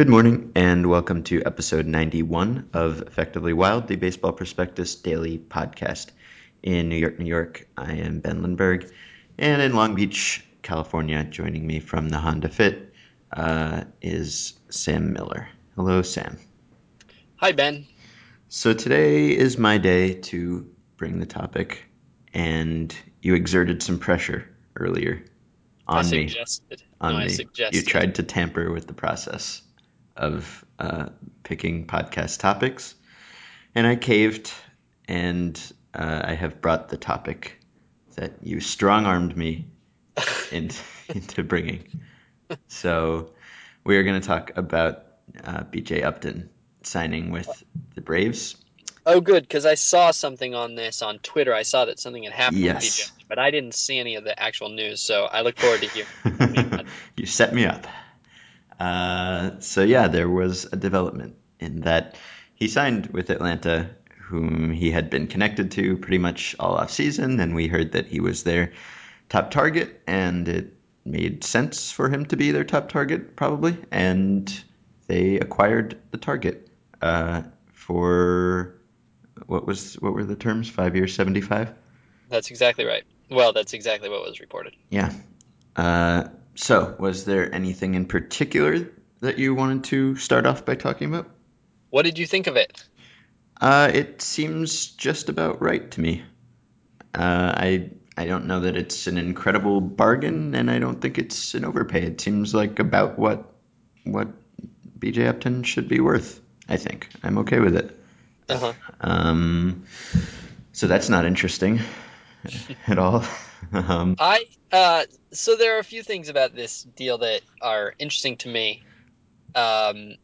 Good morning, and welcome to episode 91 of Effectively Wild, the Baseball Prospectus Daily Podcast. In New York, New York, I am Ben Lindbergh, and in Long Beach, California, joining me from the Honda Fit uh, is Sam Miller. Hello, Sam. Hi, Ben. So today is my day to bring the topic, and you exerted some pressure earlier on I me. On no, I me. suggested. You tried to tamper with the process of uh, picking podcast topics, and I caved, and uh, I have brought the topic that you strong armed me in, into bringing. So we are going to talk about uh, BJ Upton signing with the Braves. Oh, good, because I saw something on this on Twitter. I saw that something had happened Yes. with BJ, but I didn't see any of the actual news. So I look forward to hearing. you set me up. Uh, so yeah, there was a development in that he signed with Atlanta, whom he had been connected to pretty much all off season, and we heard that he was their top target, and it made sense for him to be their top target probably, and they acquired the target uh, for what was what were the terms? Five years, seventy five. That's exactly right. Well, that's exactly what was reported. Yeah. Uh, so, was there anything in particular that you wanted to start off by talking about? What did you think of it? Uh, it seems just about right to me. Uh, I I don't know that it's an incredible bargain, and I don't think it's an overpay. It seems like about what what BJ Upton should be worth. I think I'm okay with it. Uh-huh. Um, so that's not interesting at all. um, I uh, so there are a few things about this deal that are interesting to me, um,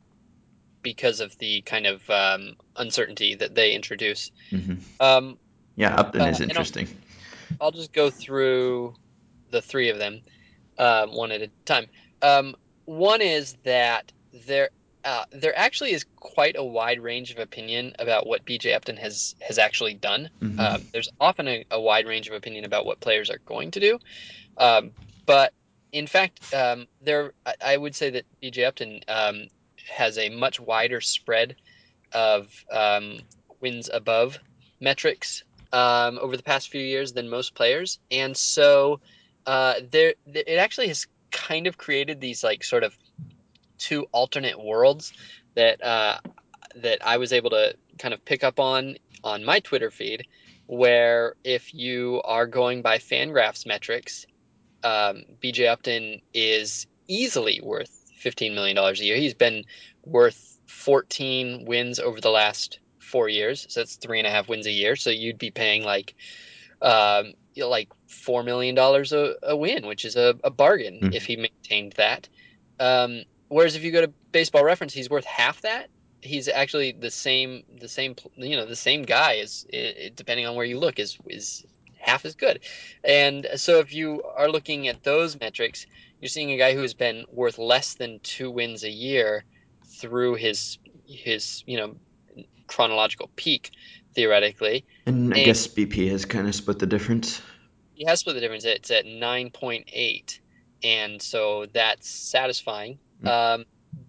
because of the kind of um, uncertainty that they introduce. mhm. Um, Yeah, Upton Uh, is and I'll- interesting. I'll just go through the three of them um, one at a time. Um, one is that there uh, there actually is quite a wide range of opinion about what BJ Upton has has actually done. Mhm. Um, there's often a, a wide range of opinion about what players are going to do, um, but in fact, um, there I, I would say that BJ Upton um, has a much wider spread of um, wins above metrics um, over the past few years than most players, and so uh, there th- it actually has kind of created these like sort of two alternate worlds that uh, that I was able to kind of pick up on on my Twitter feed, where if you are going by Fangraphs metrics, um, BJ Upton is easily worth fifteen million dollars a year. He's been worth fourteen wins over the last four years, so that's three and a half wins a year. So you'd be paying like um, like four million dollars a win, which is a, a bargain Mm. if he maintained that. Um, whereas if you go to Baseball Reference, he's worth half that. He's actually the same, the same, you know, the same guy is, depending on where you look, is is half as good. And so if you are looking at those metrics, you're seeing a guy who has been worth less than two wins a year through his his you know chronological peak, theoretically. And I And- guess BP has kind of split the difference. He has split the difference. It's at 9.8, and so that's satisfying. Mm. Um,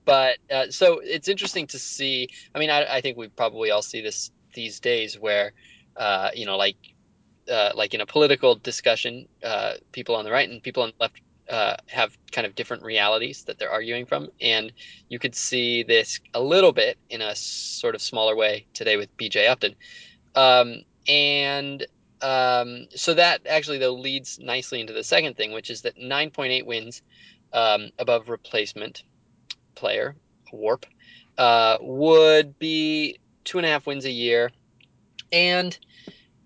but uh, so it's interesting to see. I mean, I, I think we probably all see this these days, where uh, you know, like uh, like in a political discussion, uh, people on the right and people on the left uh, have kind of different realities that they're arguing from, and you could see this a little bit in a sort of smaller way today with B.J. Upton, um, and um, so that actually though leads nicely into the second thing, which is that 9.8 wins um, above replacement player warp uh, would be two and a half wins a year, and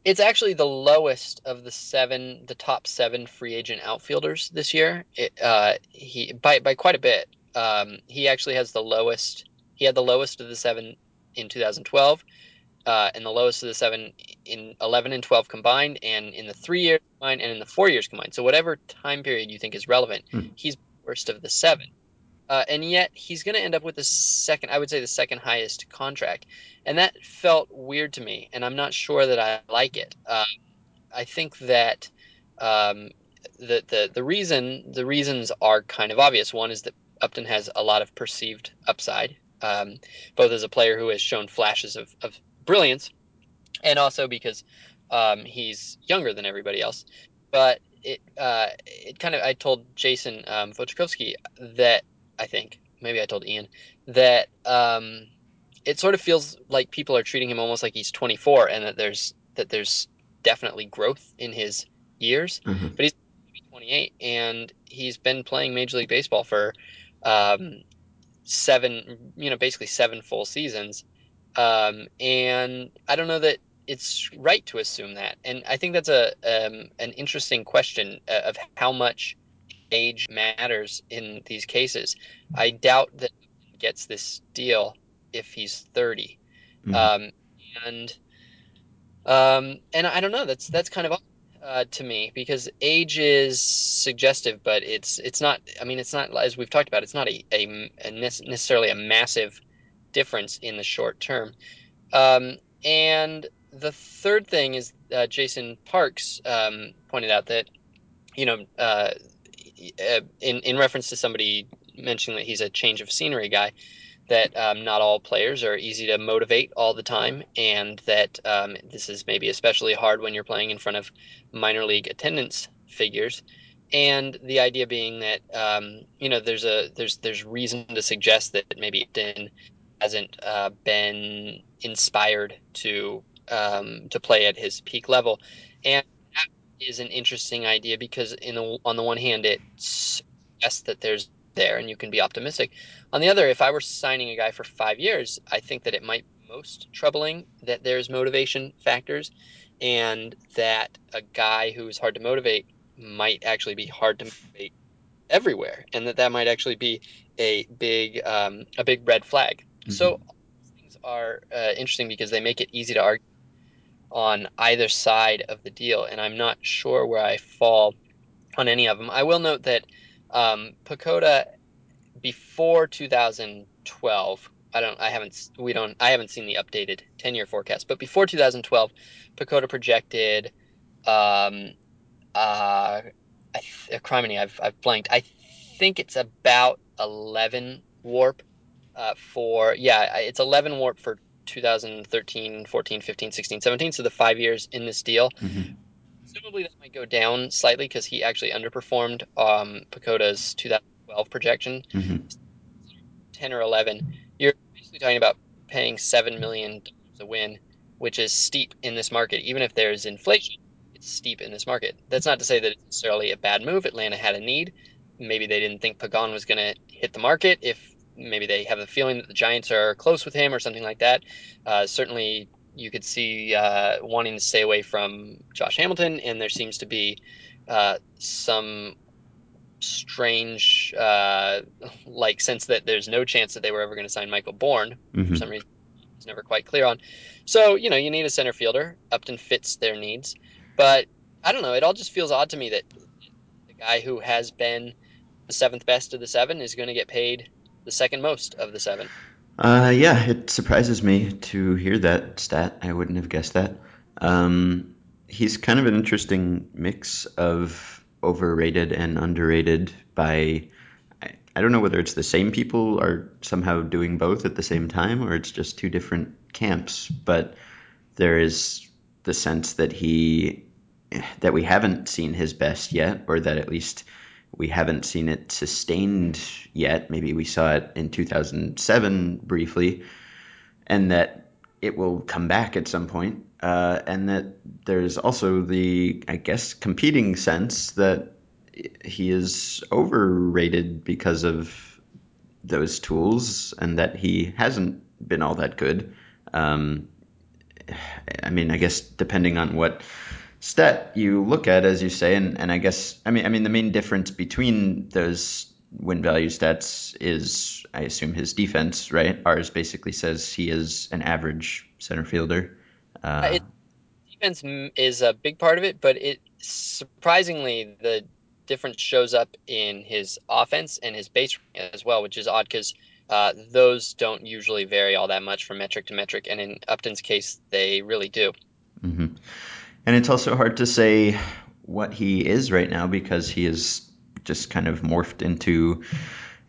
it's actually the lowest of the seven, the top seven free agent outfielders this year. It, uh, he by by quite a bit. Um, he actually has the lowest. He had the lowest of the seven in 2012, uh, and the lowest of the seven in 11 and 12 combined, and in the three years combined, and in the four years combined. So whatever time period you think is relevant, Hmm. he's worst of the seven. Uh, and yet he's going to end up with the second, I would say, the second highest contract, and that felt weird to me, and I'm not sure that I like it. Uh, I think that um, the the the reason the reasons are kind of obvious. One is that Upton has a lot of perceived upside, um, both as a player who has shown flashes of, of brilliance, and also because um, he's younger than everybody else. But it uh, it kind of I told Jason um, Wojciechowski that I think maybe I told Ian that um, it sort of feels like people are treating him almost like he's 24 and that there's that there's definitely growth in his years, Uh-huh. but he's 28 and he's been playing Major League Baseball for um, seven, you know, basically seven full seasons. Um, and I don't know that it's right to assume that. And I think that's a um, an interesting question uh, of how much age matters in these cases. I doubt that he gets this deal if he's 30. Mhm. Um, and um, and I don't know. That's that's kind of odd, uh, to me because age is suggestive, but it's it's not. I mean, it's not as we've talked about. It's not a, a, a necessarily a massive difference in the short term. Um, and the third thing is uh, Jason Parks um, pointed out that you know uh, in in reference to somebody mentioning that he's a change of scenery guy that um, not all players are easy to motivate all the time, and that um, this is maybe especially hard when you're playing in front of minor league attendance figures. And the idea being that um, you know there's a there's there's reason to suggest that maybe Upton hasn't uh, been inspired to um, to play at his peak level, and that is an interesting idea because in the, on the one hand it suggests that there's there and you can be optimistic. On the other, if I were signing a guy for five years, I think that it might be most troubling that there's motivation factors and that a guy who is hard to motivate might actually be hard to motivate everywhere and that that might actually be a big um, a big red flag. So all these things are uh, interesting because they make it easy to argue on either side of the deal, and I'm not sure where I fall on any of them. I will note that um, before 2012 i don't i haven't we don't i haven't seen the updated 10 year forecast but before 2012 PECOTA projected um uh I, uh, criminy i've i've blanked i think it's about 11 warp uh for yeah it's 11 warp for 2013 14 15 16 17 so the five years in this deal Mhm. presumably that might go down slightly because he actually underperformed um PECOTA's 2012 projection Mhm. 10 or 11, you're basically talking about paying $7 million a win, which is steep in this market. Even if there's inflation, it's steep in this market. That's not to say that it's necessarily a bad move. Atlanta had a need. Maybe they didn't think Pagan was going to hit the market. If maybe they have a feeling that the Giants are close with him or something like that. Uh, certainly, you could see uh, wanting to stay away from Josh Hamilton, and there seems to be uh, some strange uh, like sense that there's no chance that they were ever going to sign Michael Bourn for Mhm. some reason. It's never quite clear on. So you know you need a center fielder. Upton fits their needs, but I don't know. It all just feels odd to me that the guy who has been the seventh best of the seven is going to get paid the second most of the seven. Uh, yeah, it surprises me to hear that stat. I wouldn't have guessed that. Um, he's kind of an interesting mix of overrated and underrated by, I, I don't know whether it's the same people are somehow doing both at the same time or it's just two different camps, but there is the sense that he, that we haven't seen his best yet, or that at least we haven't seen it sustained yet. Maybe we saw it in 2007 briefly, and that it will come back at some point. Uh, and that there's also the, I guess, competing sense that he is overrated because of those tools and that he hasn't been all that good. Um, I mean, I guess depending on what stat you look at, as you say, and, and I guess I mean I mean the main difference between those win value stats is I assume his defense, right? Ours basically says he is an average center fielder. Uh, it, defense is a big part of it, but it surprisingly the difference shows up in his offense and his base as well, which is odd because uh, those don't usually vary all that much from metric to metric, and in Upton's case, they really do. And it's also hard to say what he is right now because he is just kind of morphed into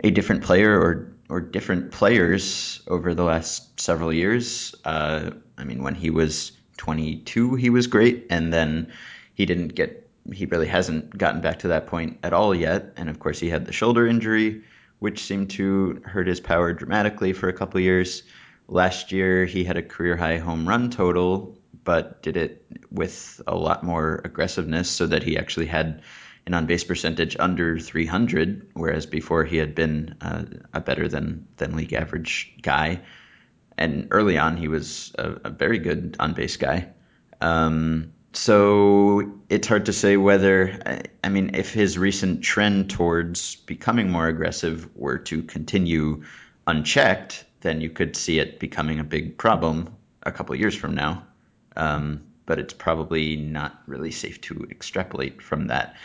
a different player or or different players over the last several years. Uh, I mean, when he was 22, he was great, and then he didn't get. He really hasn't gotten back to that point at all yet. And of course, he had the shoulder injury, which seemed to hurt his power dramatically for a couple years. Last year, he had a career high home run total, but did it with a lot more aggressiveness so that he actually had an on base percentage under 300, whereas before he had been uh, a better than, than league average guy. And early on, he was a, a very good on base guy. Um, so it's hard to say whether, I mean, if his recent trend towards becoming more aggressive were to continue unchecked, then you could see it becoming a big problem a couple of years from now. Um, but it's probably not really safe to extrapolate from that.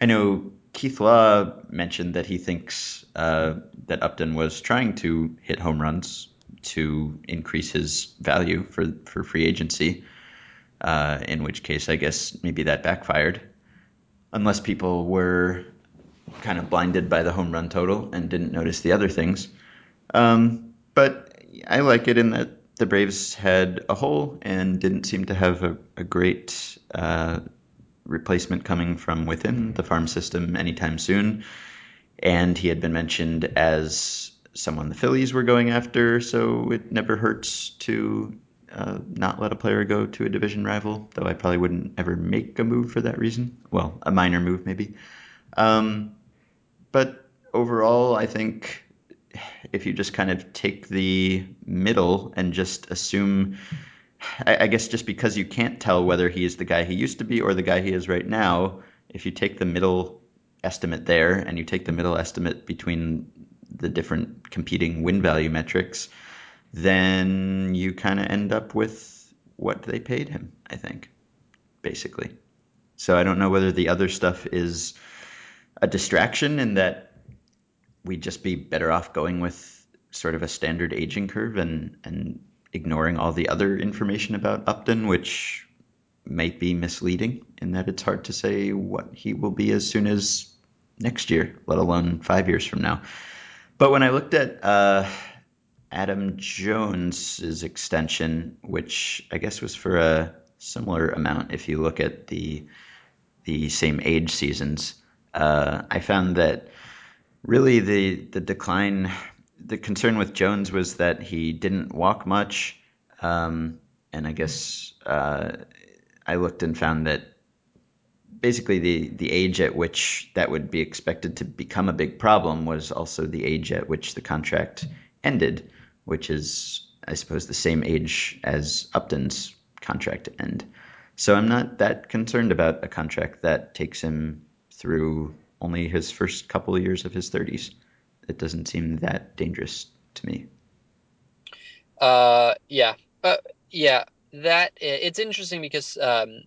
I know Keith Law mentioned that he thinks uh, that Upton was trying to hit home runs to increase his value for for free agency. Uh, in which case, I guess maybe that backfired, unless people were kind of blinded by the home run total and didn't notice the other things. Um, but I like it in that the Braves had a hole and didn't seem to have a, a great uh, replacement coming from within the farm system anytime soon. And he had been mentioned as someone the Phillies were going after, so it never hurts to uh, not let a player go to a division rival, though I probably wouldn't ever make a move for that reason. Well, a minor move maybe. Um, but overall, I think if you just kind of take the middle and just assume I, guess just because you can't tell whether he is the guy he used to be or the guy he is right now, if you take the middle estimate there and you take the middle estimate between the different competing win value metrics, then you kind of end up with what they paid him, I think, basically. So I don't know whether the other stuff is a distraction in that we'd just be better off going with sort of a standard aging curve and, and ignoring all the other information about Upton, which might be misleading in that it's hard to say what he will be as soon as next year, let alone five years from now. But when I looked at uh, Adam Jones's extension, which I guess was for a similar amount, if you look at the the same age seasons, uh, I found that really the the decline the concern with Jones was that he didn't walk much, um, and I guess uh, I looked and found that basically the the age at which that would be expected to become a big problem was also the age at which the contract ended, which is I suppose the same age as Upton's contract end. So I'm not that concerned about a contract that takes him through only his first couple of years of his 30s it doesn't seem that dangerous to me. Uh, yeah, uh, yeah. That it's interesting because um,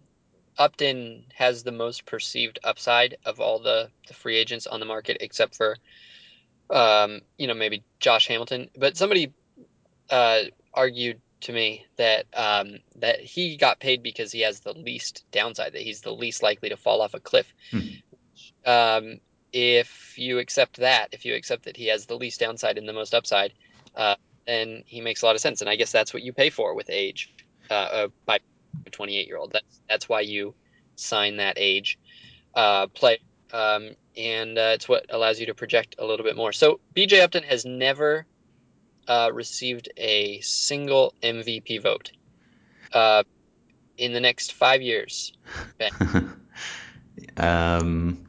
Upton has the most perceived upside of all the the free agents on the market, except for um, you know maybe Josh Hamilton. But somebody uh, argued to me that um, that he got paid because he has the least downside, that he's the least likely to fall off a cliff. Hmm. Um, if you accept that, if you accept that he has the least downside and the most upside, uh, then he makes a lot of sense. And I guess that's what you pay for with age, uh, by a 28 year old. That's that's why you sign that age uh, play, um, and uh, it's what allows you to project a little bit more. So B.J. Upton has never uh, received a single MVP vote uh, in the next five years. um, I will he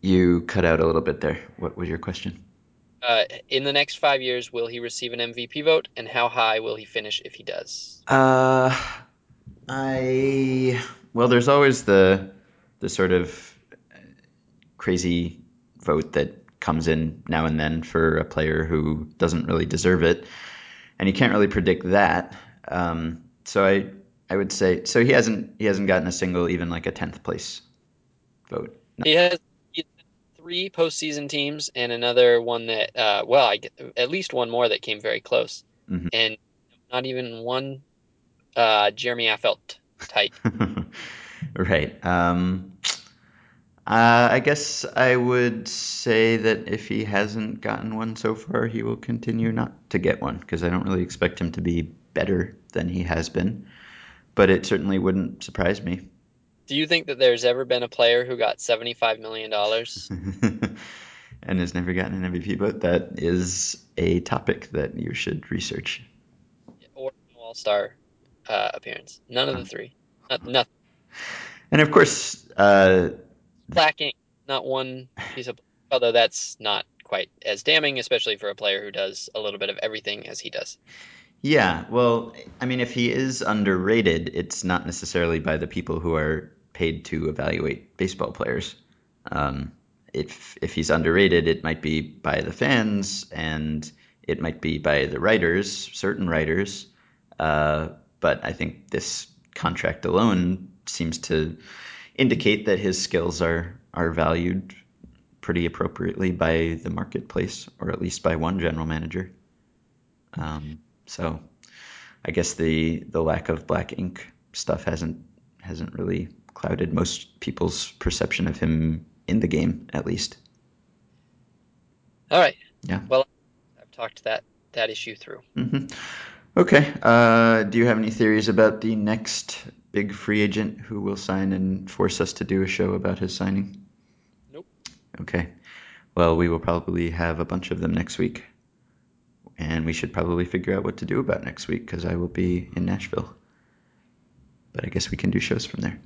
you cut out a little bit there. What was your question? Uh, in the next five years, will he receive an MVP vote, and how high will he finish if he does? Uh, I well, there's always the the sort of crazy vote that comes in now and then for a player who doesn't really deserve it, and you can't really predict that. Um, so I I would say so he hasn't he hasn't gotten a single even like a tenth place vote. No. He has three postseason teams and another one that, uh, well, I at least one more that came very close, mm-hmm. and not even one uh, Jeremy Affeldt type. right. Um, Uh, I guess I would say that if he hasn't gotten one so far, he will continue not to get one because I don't really expect him to be better than he has been. But it certainly wouldn't surprise me. Do you think that there's ever been a player who got $75 million? and has never gotten an MVP, but that is a topic that you should research. or an all-star uh, appearance? None of the three. Not, nothing. And of course, uh, Black ink, not one piece of. Although that's not quite as damning, especially for a player who does a little bit of everything as he does. yeah, well, I mean, if he is underrated, it's not necessarily by the people who are paid to evaluate baseball players. Um, if if he's underrated, it might be by the fans and it might be by the writers, certain writers. Uh, but I think this contract alone seems to indicate that his skills are are valued pretty appropriately by the marketplace, or at least by one general manager. Um, so I guess the the lack of black ink stuff hasn't hasn't really clouded most people's perception of him in the game, at least. All right. Yeah. Well, I've talked that that issue through. hmm Okay. Uh, do you have any theories about the next big free agent who will sign and force us to do a show about his signing? Nope. Okay. Well, we will probably have a bunch of them next week. And we should probably figure out what to do about next week because I will be in Nashville. But I guess we can do shows from there.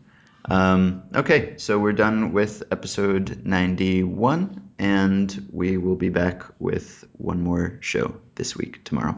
Um, okay, so we're done with episode 91, and we will be back with one more show this week, tomorrow.